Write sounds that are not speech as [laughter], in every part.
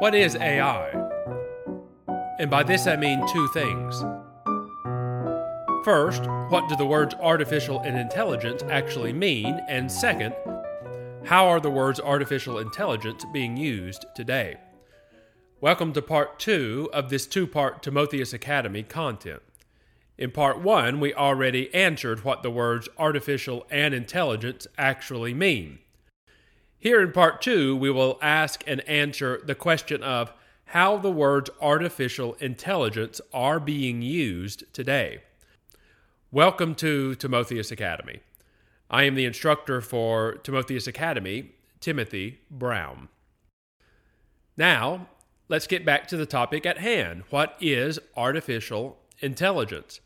What is AI? And by this I mean two things. First, what do the words artificial and intelligence actually mean? And second, how are the words artificial intelligence being used today? Welcome to part two of this two part Timotheus Academy content. In part one, we already answered what the words artificial and intelligence actually mean. Here in part two, we will ask and answer the question of how the words artificial intelligence are being used today. Welcome to Timotheus Academy. I am the instructor for Timotheus Academy, Timothy Brown. Now, let's get back to the topic at hand. What is artificial intelligence?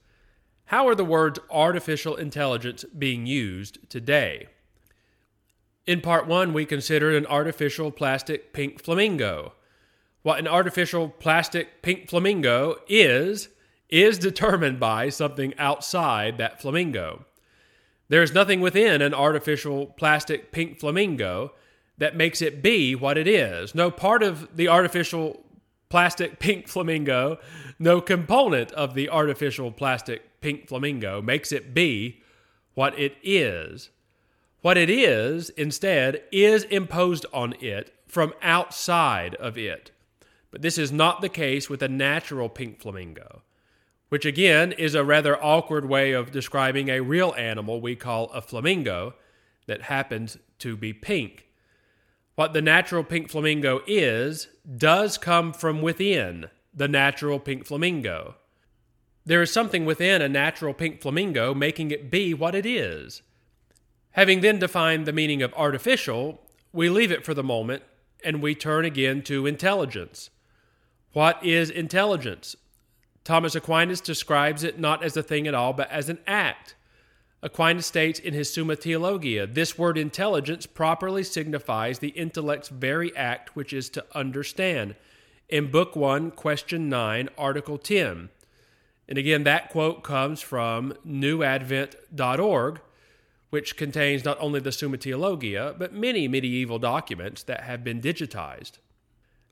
How are the words artificial intelligence being used today? In part one, we considered an artificial plastic pink flamingo. What an artificial plastic pink flamingo is, is determined by something outside that flamingo. There is nothing within an artificial plastic pink flamingo that makes it be what it is. No part of the artificial plastic pink flamingo, no component of the artificial plastic pink flamingo makes it be what it is. What it is, instead, is imposed on it from outside of it. But this is not the case with a natural pink flamingo, which again is a rather awkward way of describing a real animal we call a flamingo that happens to be pink. What the natural pink flamingo is does come from within the natural pink flamingo. There is something within a natural pink flamingo making it be what it is. Having then defined the meaning of artificial, we leave it for the moment and we turn again to intelligence. What is intelligence? Thomas Aquinas describes it not as a thing at all, but as an act. Aquinas states in his Summa Theologia this word intelligence properly signifies the intellect's very act, which is to understand. In Book 1, Question 9, Article 10. And again, that quote comes from newadvent.org which contains not only the Summa Theologia, but many medieval documents that have been digitized.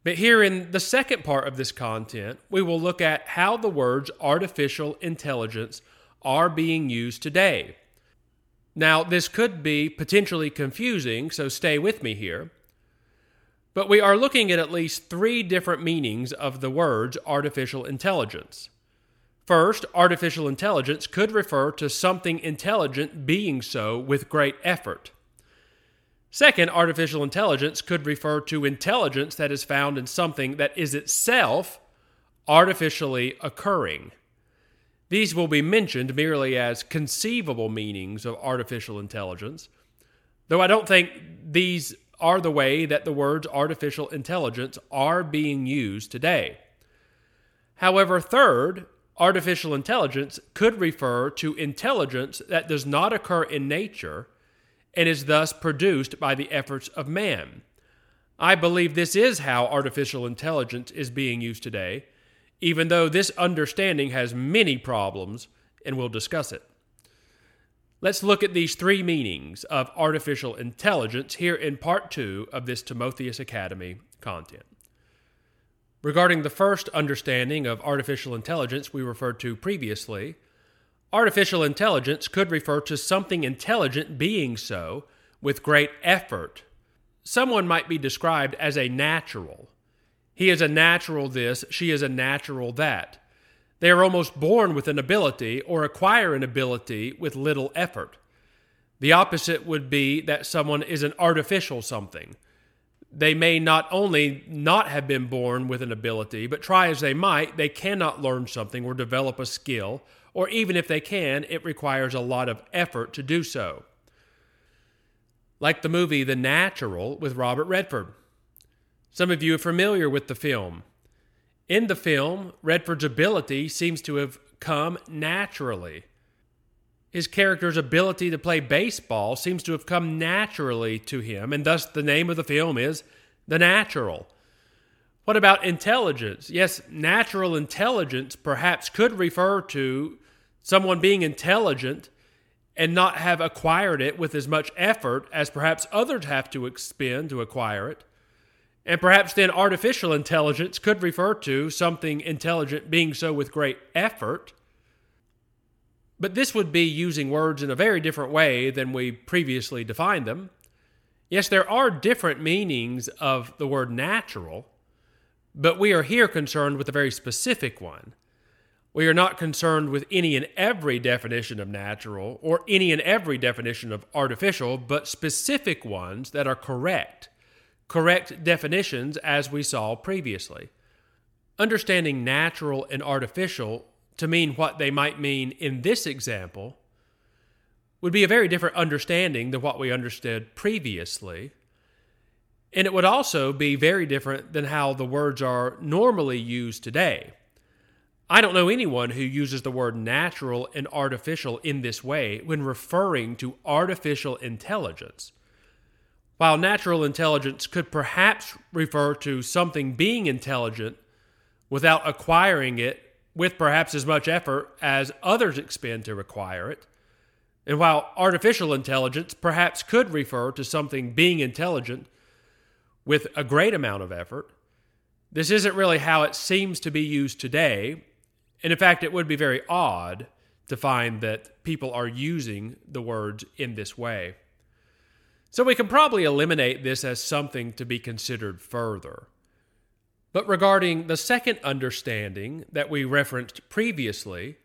But here in the second part of this content, we will look at how the words artificial intelligence are being used today. Now, this could be potentially confusing, so stay with me here. But we are looking at at least three different meanings of the words artificial intelligence. First, artificial intelligence could refer to something intelligent being so with great effort. Second, artificial intelligence could refer to intelligence that is found in something that is itself artificially occurring. These will be mentioned merely as conceivable meanings of artificial intelligence, though I don't think these are the way that the words artificial intelligence are being used today. However, third, artificial intelligence could refer to intelligence that does not occur in nature and is thus produced by the efforts of man. I believe this is how artificial intelligence is being used today, even though this understanding has many problems, and we'll discuss it. Let's look at these three meanings of artificial intelligence here in part two of this Timotheus Academy content. Regarding the first understanding of artificial intelligence we referred to previously, artificial intelligence could refer to something intelligent being so with great effort. Someone might be described as a natural. He is a natural this, she is a natural that. They are almost born with an ability or acquire an ability with little effort. The opposite would be that someone is an artificial something they may not only not have been born with an ability, but try as they might, they cannot learn something or develop a skill, or even if they can, it requires a lot of effort to do so. Like the movie The Natural with Robert Redford. Some of you are familiar with the film. In the film, Redford's ability seems to have come naturally. His character's ability to play baseball seems to have come naturally to him, and thus the name of the film is The Natural. What about intelligence? Yes, natural intelligence perhaps could refer to someone being intelligent and not have acquired it with as much effort as perhaps others have to expend to acquire it. And perhaps then artificial intelligence could refer to something intelligent being so with great effort. But this would be using words in a very different way than we previously defined them. Yes, there are different meanings of the word natural, but we are here concerned with a very specific one. We are not concerned with any and every definition of natural or any and every definition of artificial, but specific ones that are correct. Correct definitions as we saw previously. Understanding natural and artificial to mean what they might mean in this example would be a very different understanding than what we understood previously. And it would also be very different than how the words are normally used today. I don't know anyone who uses the word natural and artificial in this way when referring to artificial intelligence. While natural intelligence could perhaps refer to something being intelligent without acquiring it with perhaps as much effort as others expend to acquire it, and while artificial intelligence perhaps could refer to something being intelligent with a great amount of effort, this isn't really how it seems to be used today and in fact, it would be very odd to find that people are using the words in this way. So we can probably eliminate this as something to be considered further. But regarding the second understanding that we referenced previously,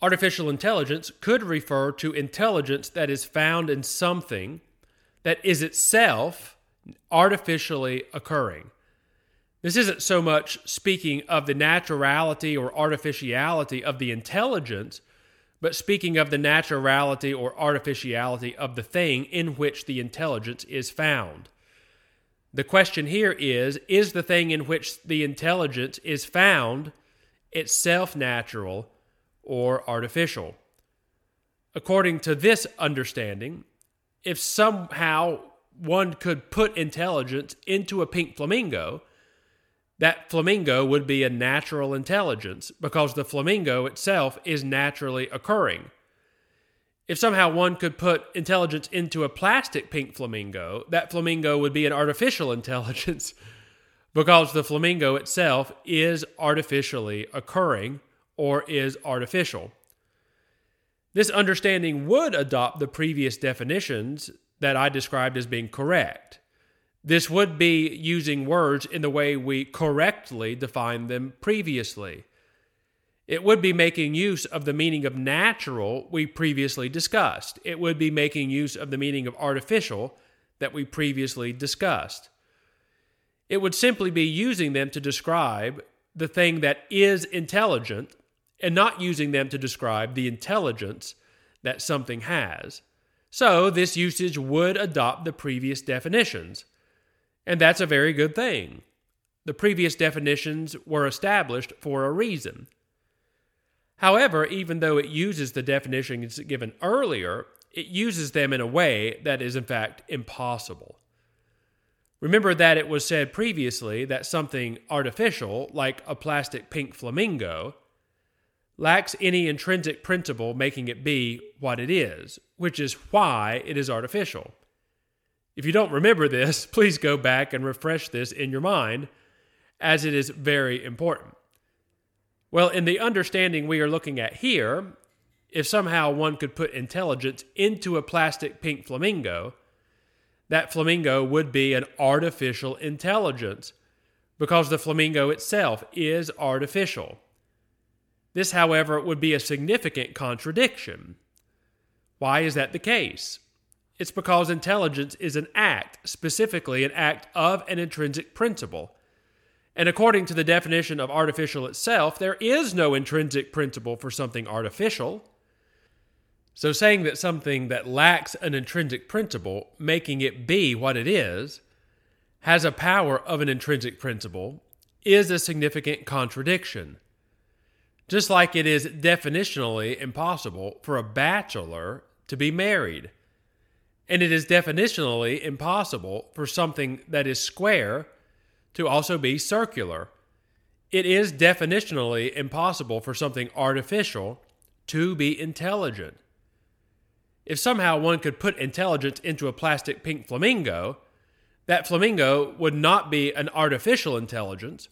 artificial intelligence could refer to intelligence that is found in something that is itself artificially occurring. This isn't so much speaking of the naturality or artificiality of the intelligence, but speaking of the naturality or artificiality of the thing in which the intelligence is found. The question here is Is the thing in which the intelligence is found itself natural or artificial? According to this understanding, if somehow one could put intelligence into a pink flamingo, that flamingo would be a natural intelligence because the flamingo itself is naturally occurring. If somehow one could put intelligence into a plastic pink flamingo, that flamingo would be an artificial [laughs] intelligence because the flamingo itself is artificially occurring or is artificial. This understanding would adopt the previous definitions that I described as being correct. This would be using words in the way we correctly defined them previously. It would be making use of the meaning of natural we previously discussed. It would be making use of the meaning of artificial that we previously discussed. It would simply be using them to describe the thing that is intelligent and not using them to describe the intelligence that something has. So, this usage would adopt the previous definitions. And that's a very good thing. The previous definitions were established for a reason. However, even though it uses the definitions given earlier, it uses them in a way that is in fact impossible. Remember that it was said previously that something artificial, like a plastic pink flamingo, lacks any intrinsic principle making it be what it is, which is why it is artificial. If you don't remember this, [laughs] please go back and refresh this in your mind, as it is very important. Well, in the understanding we are looking at here, if somehow one could put intelligence into a plastic pink flamingo, that flamingo would be an artificial intelligence because the flamingo itself is artificial. This, however, would be a significant contradiction. Why is that the case? It's because intelligence is an act, specifically an act of an intrinsic principle. And according to the definition of artificial itself, there is no intrinsic principle for something artificial. So, saying that something that lacks an intrinsic principle, making it be what it is, has a power of an intrinsic principle, is a significant contradiction. Just like it is definitionally impossible for a bachelor to be married and it is definitionally impossible for something that is square to also be circular. It is definitionally impossible for something artificial to be intelligent. if somehow one could put intelligence into a plastic pink flamingo, that flamingo would not be an artificial intelligence.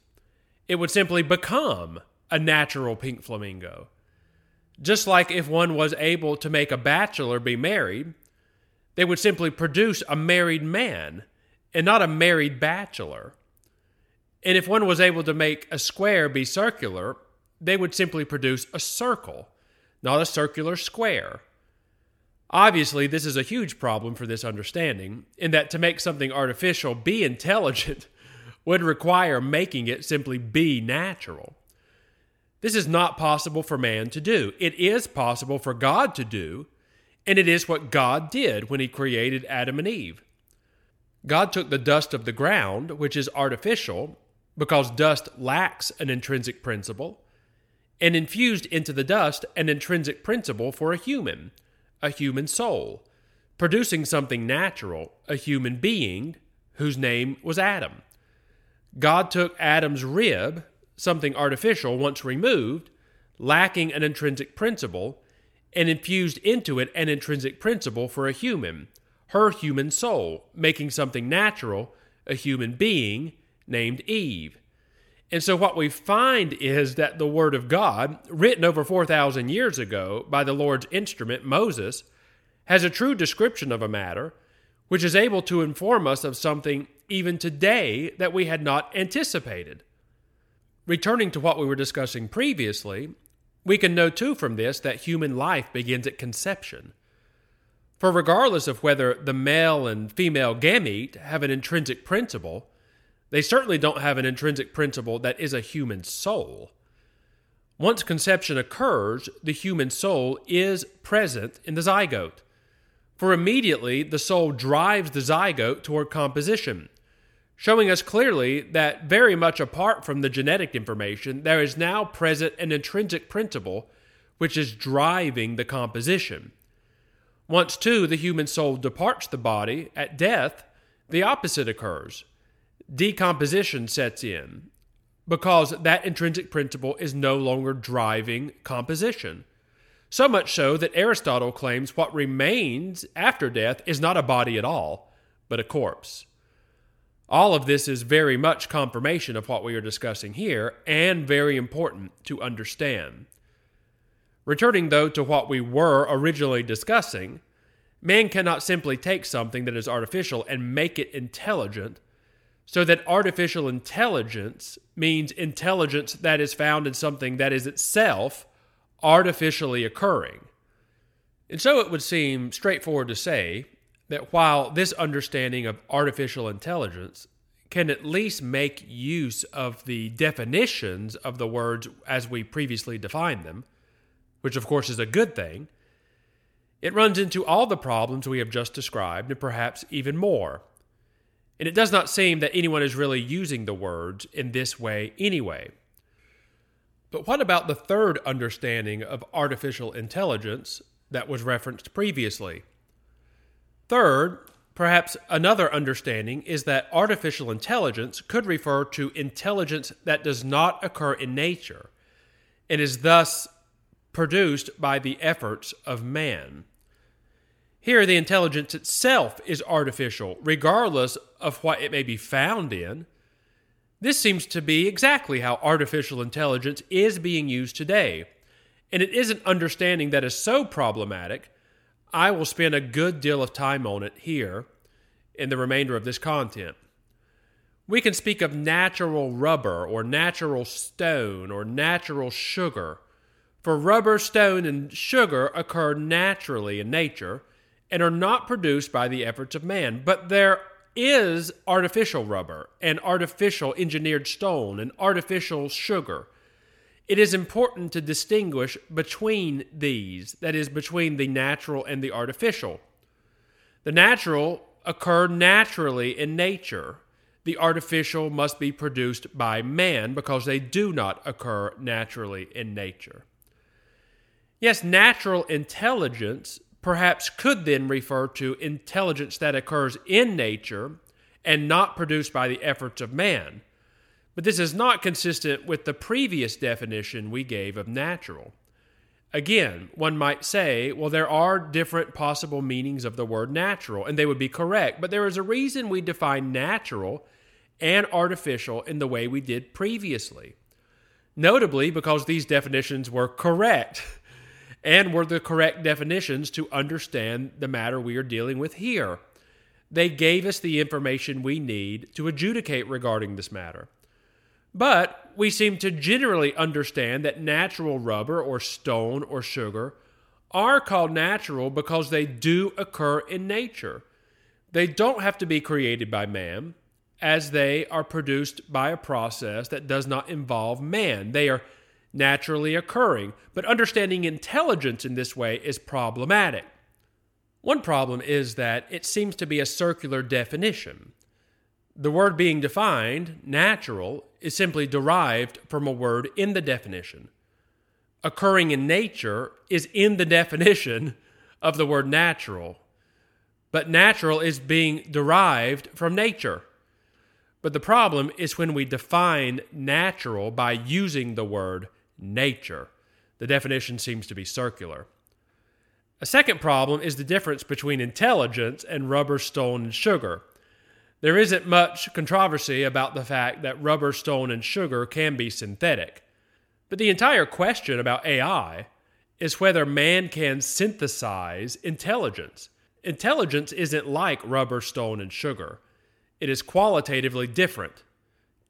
It would simply become a natural pink flamingo. Just like if one was able to make a bachelor be married, they would simply produce a married man and not a married bachelor. And if one was able to make a square be circular, they would simply produce a circle, not a circular square. Obviously, this is a huge problem for this understanding, in that to make something artificial be intelligent [laughs] would require making it simply be natural. This is not possible for man to do. It is possible for God to do, and it is what God did when He created Adam and Eve. God took the dust of the ground, which is artificial, because dust lacks an intrinsic principle, and infused into the dust an intrinsic principle for a human, a human soul, producing something natural, a human being, whose name was Adam. God took Adam's rib, something artificial once removed, lacking an intrinsic principle, and infused into it an intrinsic principle for a human, her human soul, making something natural, a human being, named Eve. And so, what we find is that the Word of God, written over 4,000 years ago by the Lord's instrument, Moses, has a true description of a matter which is able to inform us of something even today that we had not anticipated. Returning to what we were discussing previously, we can know too from this that human life begins at conception. For regardless of whether the male and female gamete have an intrinsic principle, they certainly don't have an intrinsic principle that is a human soul. Once conception occurs, the human soul is present in the zygote. For immediately the soul drives the zygote toward composition, showing us clearly that very much apart from the genetic information, there is now present an intrinsic principle which is driving the composition. Once, too, the human soul departs the body, at death, the opposite occurs. Decomposition sets in because that intrinsic principle is no longer driving composition. So much so that Aristotle claims what remains after death is not a body at all, but a corpse. All of this is very much confirmation of what we are discussing here and very important to understand. Returning, though, to what we were originally discussing, man cannot simply take something that is artificial and make it intelligent, so that artificial intelligence means intelligence that is found in something that is itself artificially occurring. And so it would seem straightforward to say that while this understanding of artificial intelligence can at least make use of the definitions of the words as we previously defined them, which of course is a good thing, it runs into all the problems we have just described and perhaps even more. And it does not seem that anyone is really using the words in this way anyway. But what about the third understanding of artificial intelligence that was referenced previously? Third, perhaps another understanding is that artificial intelligence could refer to intelligence that does not occur in nature and is thus produced by the efforts of man. Here, the intelligence itself is artificial, regardless of what it may be found in. This seems to be exactly how artificial intelligence is being used today, and it is an understanding that is so problematic I will spend a good deal of time on it here in the remainder of this content. We can speak of natural rubber or natural stone or natural sugar. For rubber, stone, and sugar occur naturally in nature and are not produced by the efforts of man. But there is artificial rubber and artificial engineered stone and artificial sugar it is important to distinguish between these, that is, between the natural and the artificial. The natural occur naturally in nature. The artificial must be produced by man because they do not occur naturally in nature. Yes, natural intelligence perhaps could then refer to intelligence that occurs in nature and not produced by the efforts of man. But this is not consistent with the previous definition we gave of natural. Again, one might say, well, there are different possible meanings of the word natural, and they would be correct, but there is a reason we define natural and artificial in the way we did previously. Notably, because these definitions were correct [laughs] and were the correct definitions to understand the matter we are dealing with here. They gave us the information we need to adjudicate regarding this matter. But we seem to generally understand that natural rubber or stone or sugar are called natural because they do occur in nature. They don't have to be created by man, as they are produced by a process that does not involve man. They are naturally occurring, but understanding intelligence in this way is problematic. One problem is that it seems to be a circular definition. The word being defined, natural, is simply derived from a word in the definition. Occurring in nature is in the [laughs] definition of the word natural, but natural is being derived from nature. But the problem is when we define natural by using the word nature. The definition seems to be circular. A second problem is the difference between intelligence and rubber, stone, and sugar. There isn't much controversy about the fact that rubber, stone, and sugar can be synthetic. But the entire question about AI is whether man can synthesize intelligence. Intelligence isn't like rubber, stone, and sugar, it is qualitatively different.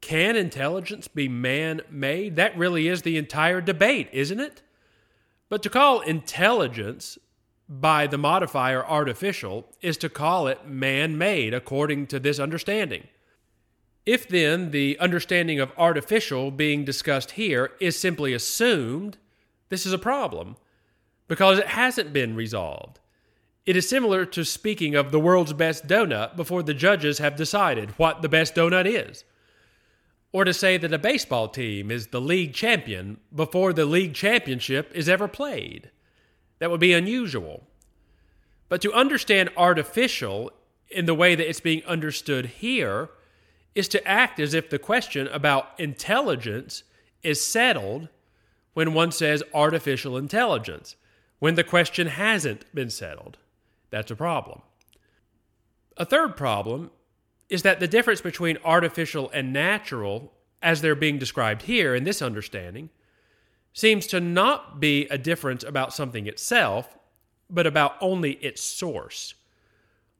Can intelligence be man made? That really is the entire debate, isn't it? But to call intelligence by the modifier artificial is to call it man made according to this understanding. If then the understanding of artificial being discussed here is simply assumed, this is a problem because it hasn't been resolved. It is similar to speaking of the world's best donut before the judges have decided what the best donut is or to say that a baseball team is the league champion before the league championship is ever played. That would be unusual. But to understand artificial in the way that it's being understood here is to act as if the question about intelligence is settled when one says artificial intelligence, when the question hasn't been settled. That's a problem. A third problem is that the difference between artificial and natural, as they're being described here in this understanding, seems to not be a difference about something itself, but about only its source.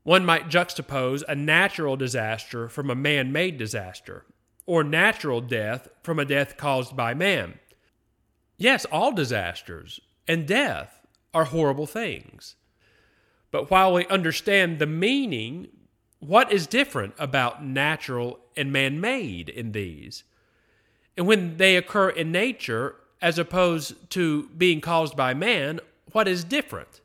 One might juxtapose a natural disaster from a man made disaster, or natural death from a death caused by man. Yes, all disasters and death are horrible things. But while we understand the meaning what is different about natural and man made in these? And when they occur in nature, as opposed to being caused by man, what is different?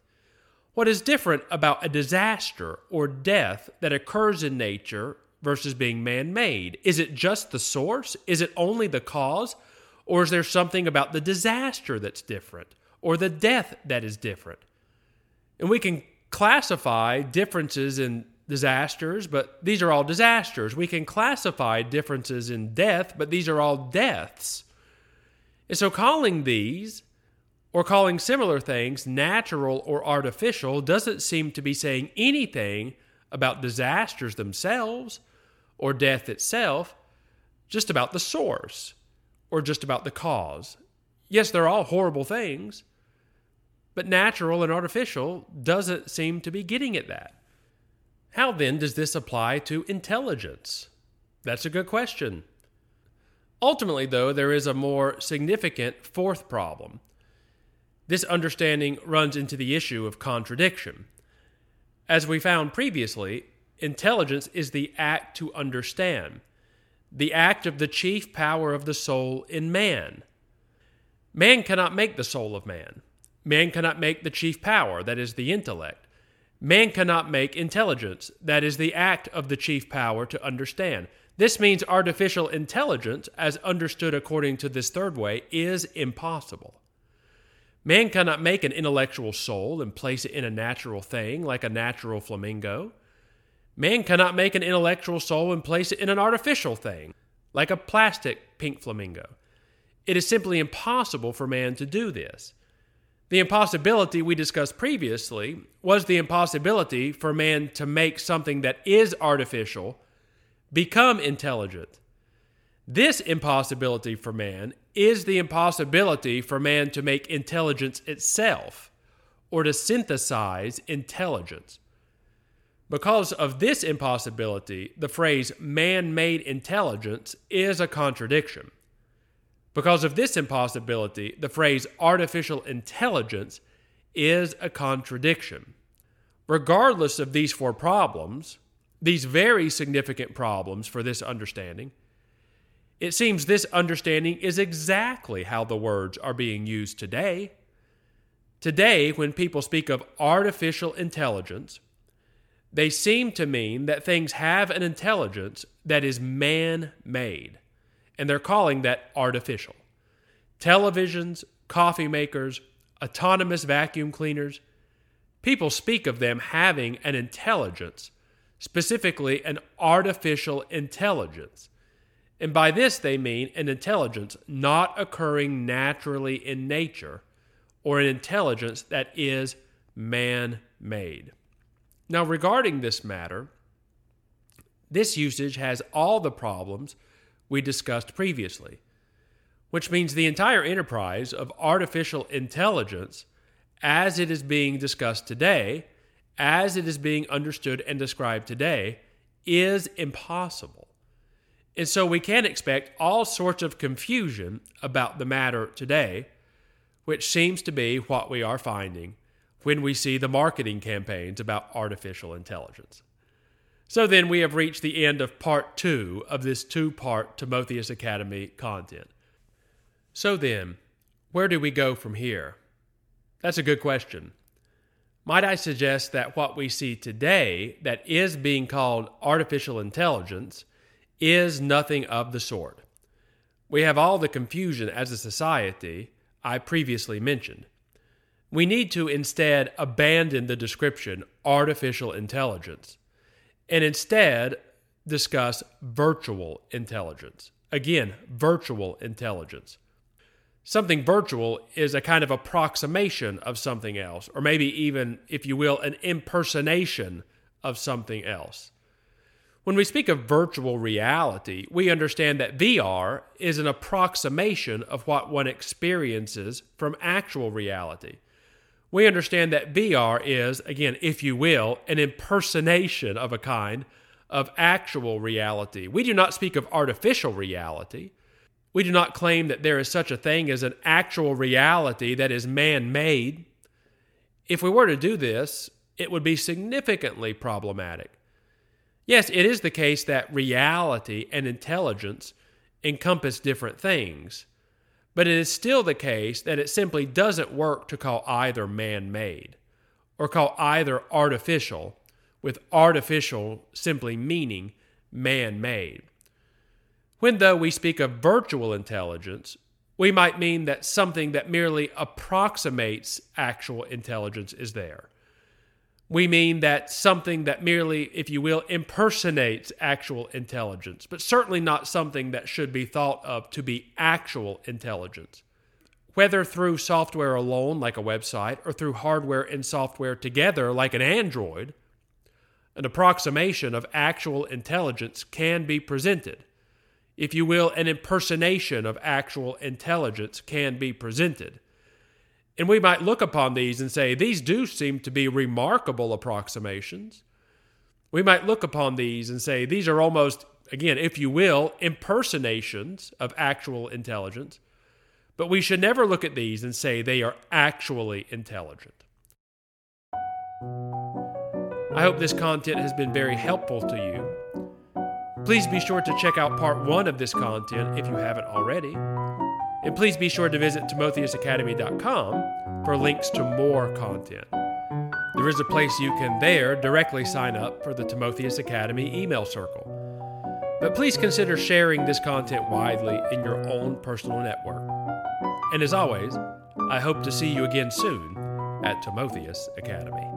What is different about a disaster or death that occurs in nature versus being man made? Is it just the source? Is it only the cause? Or is there something about the disaster that's different or the death that is different? And we can classify differences in disasters, but these are all disasters. We can classify differences in death, but these are all deaths. And so calling these or calling similar things natural or artificial doesn't seem to be saying anything about disasters themselves or death itself, just about the source or just about the cause. Yes, they're all horrible things, but natural and artificial doesn't seem to be getting at that. How then does this apply to intelligence? That's a good question. Ultimately, though, there is a more significant fourth problem. This understanding runs into the issue of contradiction. As we found previously, intelligence is the act to understand, the act of the chief power of the soul in man. Man cannot make the soul of man. Man cannot make the chief power, that is, the intellect. Man cannot make intelligence. That is the act of the chief power to understand. This means artificial intelligence, as understood according to this third way, is impossible. Man cannot make an intellectual soul and place it in a natural thing like a natural flamingo. Man cannot make an intellectual soul and place it in an artificial thing like a plastic pink flamingo. It is simply impossible for man to do this. The impossibility we discussed previously was the impossibility for man to make something that is artificial become intelligent. This impossibility for man is the impossibility for man to make intelligence itself or to synthesize intelligence. Because of this impossibility, the phrase man made intelligence is a contradiction. Because of this impossibility, the phrase artificial intelligence is a contradiction. Regardless of these four problems, these very significant problems for this understanding, it seems this understanding is exactly how the words are being used today. Today, when people speak of artificial intelligence, they seem to mean that things have an intelligence that is man made, and they're calling that artificial. Televisions, coffee makers, autonomous vacuum cleaners, people speak of them having an intelligence, specifically an artificial intelligence. And by this, they mean an intelligence not occurring naturally in nature or an intelligence that is man made. Now, regarding this matter, this usage has all the problems we discussed previously, which means the entire enterprise of artificial intelligence, as it is being discussed today, as it is being understood and described today, is impossible. And so we can expect all sorts of confusion about the matter today, which seems to be what we are finding when we see the marketing campaigns about artificial intelligence. So then we have reached the end of part two of this two part Timotheus Academy content. So then, where do we go from here? That's a good question. Might I suggest that what we see today that is being called artificial intelligence is nothing of the sort. We have all the confusion as a society I previously mentioned. We need to instead abandon the description artificial intelligence and instead discuss virtual intelligence. Again, virtual intelligence. Something virtual is a kind of approximation of something else, or maybe even, if you will, an impersonation of something else. When we speak of virtual reality, we understand that VR is an approximation of what one experiences from actual reality. We understand that VR is, again, if you will, an impersonation of a kind of actual reality. We do not speak of artificial reality. We do not claim that there is such a thing as an actual reality that is man made. If we were to do this, it would be significantly problematic. Yes, it is the case that reality and intelligence encompass different things, but it is still the case that it simply doesn't work to call either man made or call either artificial, with artificial simply meaning man made. When, though, we speak of virtual intelligence, we might mean that something that merely approximates actual intelligence is there we mean that something that merely, if you will, impersonates actual intelligence, but certainly not something that should be thought of to be actual intelligence. Whether through software alone, like a website, or through hardware and software together, like an Android, an approximation of actual intelligence can be presented. If you will, an impersonation of actual intelligence can be presented. And we might look upon these and say, these do seem to be remarkable approximations. We might look upon these and say, these are almost, again, if you will, impersonations of actual intelligence. But we should never look at these and say they are actually intelligent. I hope this content has been very helpful to you. Please be sure to check out part one of this content if you haven't already. And please be sure to visit timotheusacademy.com for links to more content. There is a place you can there directly sign up for the Timotheus Academy email circle. But please consider sharing this content widely in your own personal network. And as always, I hope to see you again soon at Timotheus Academy.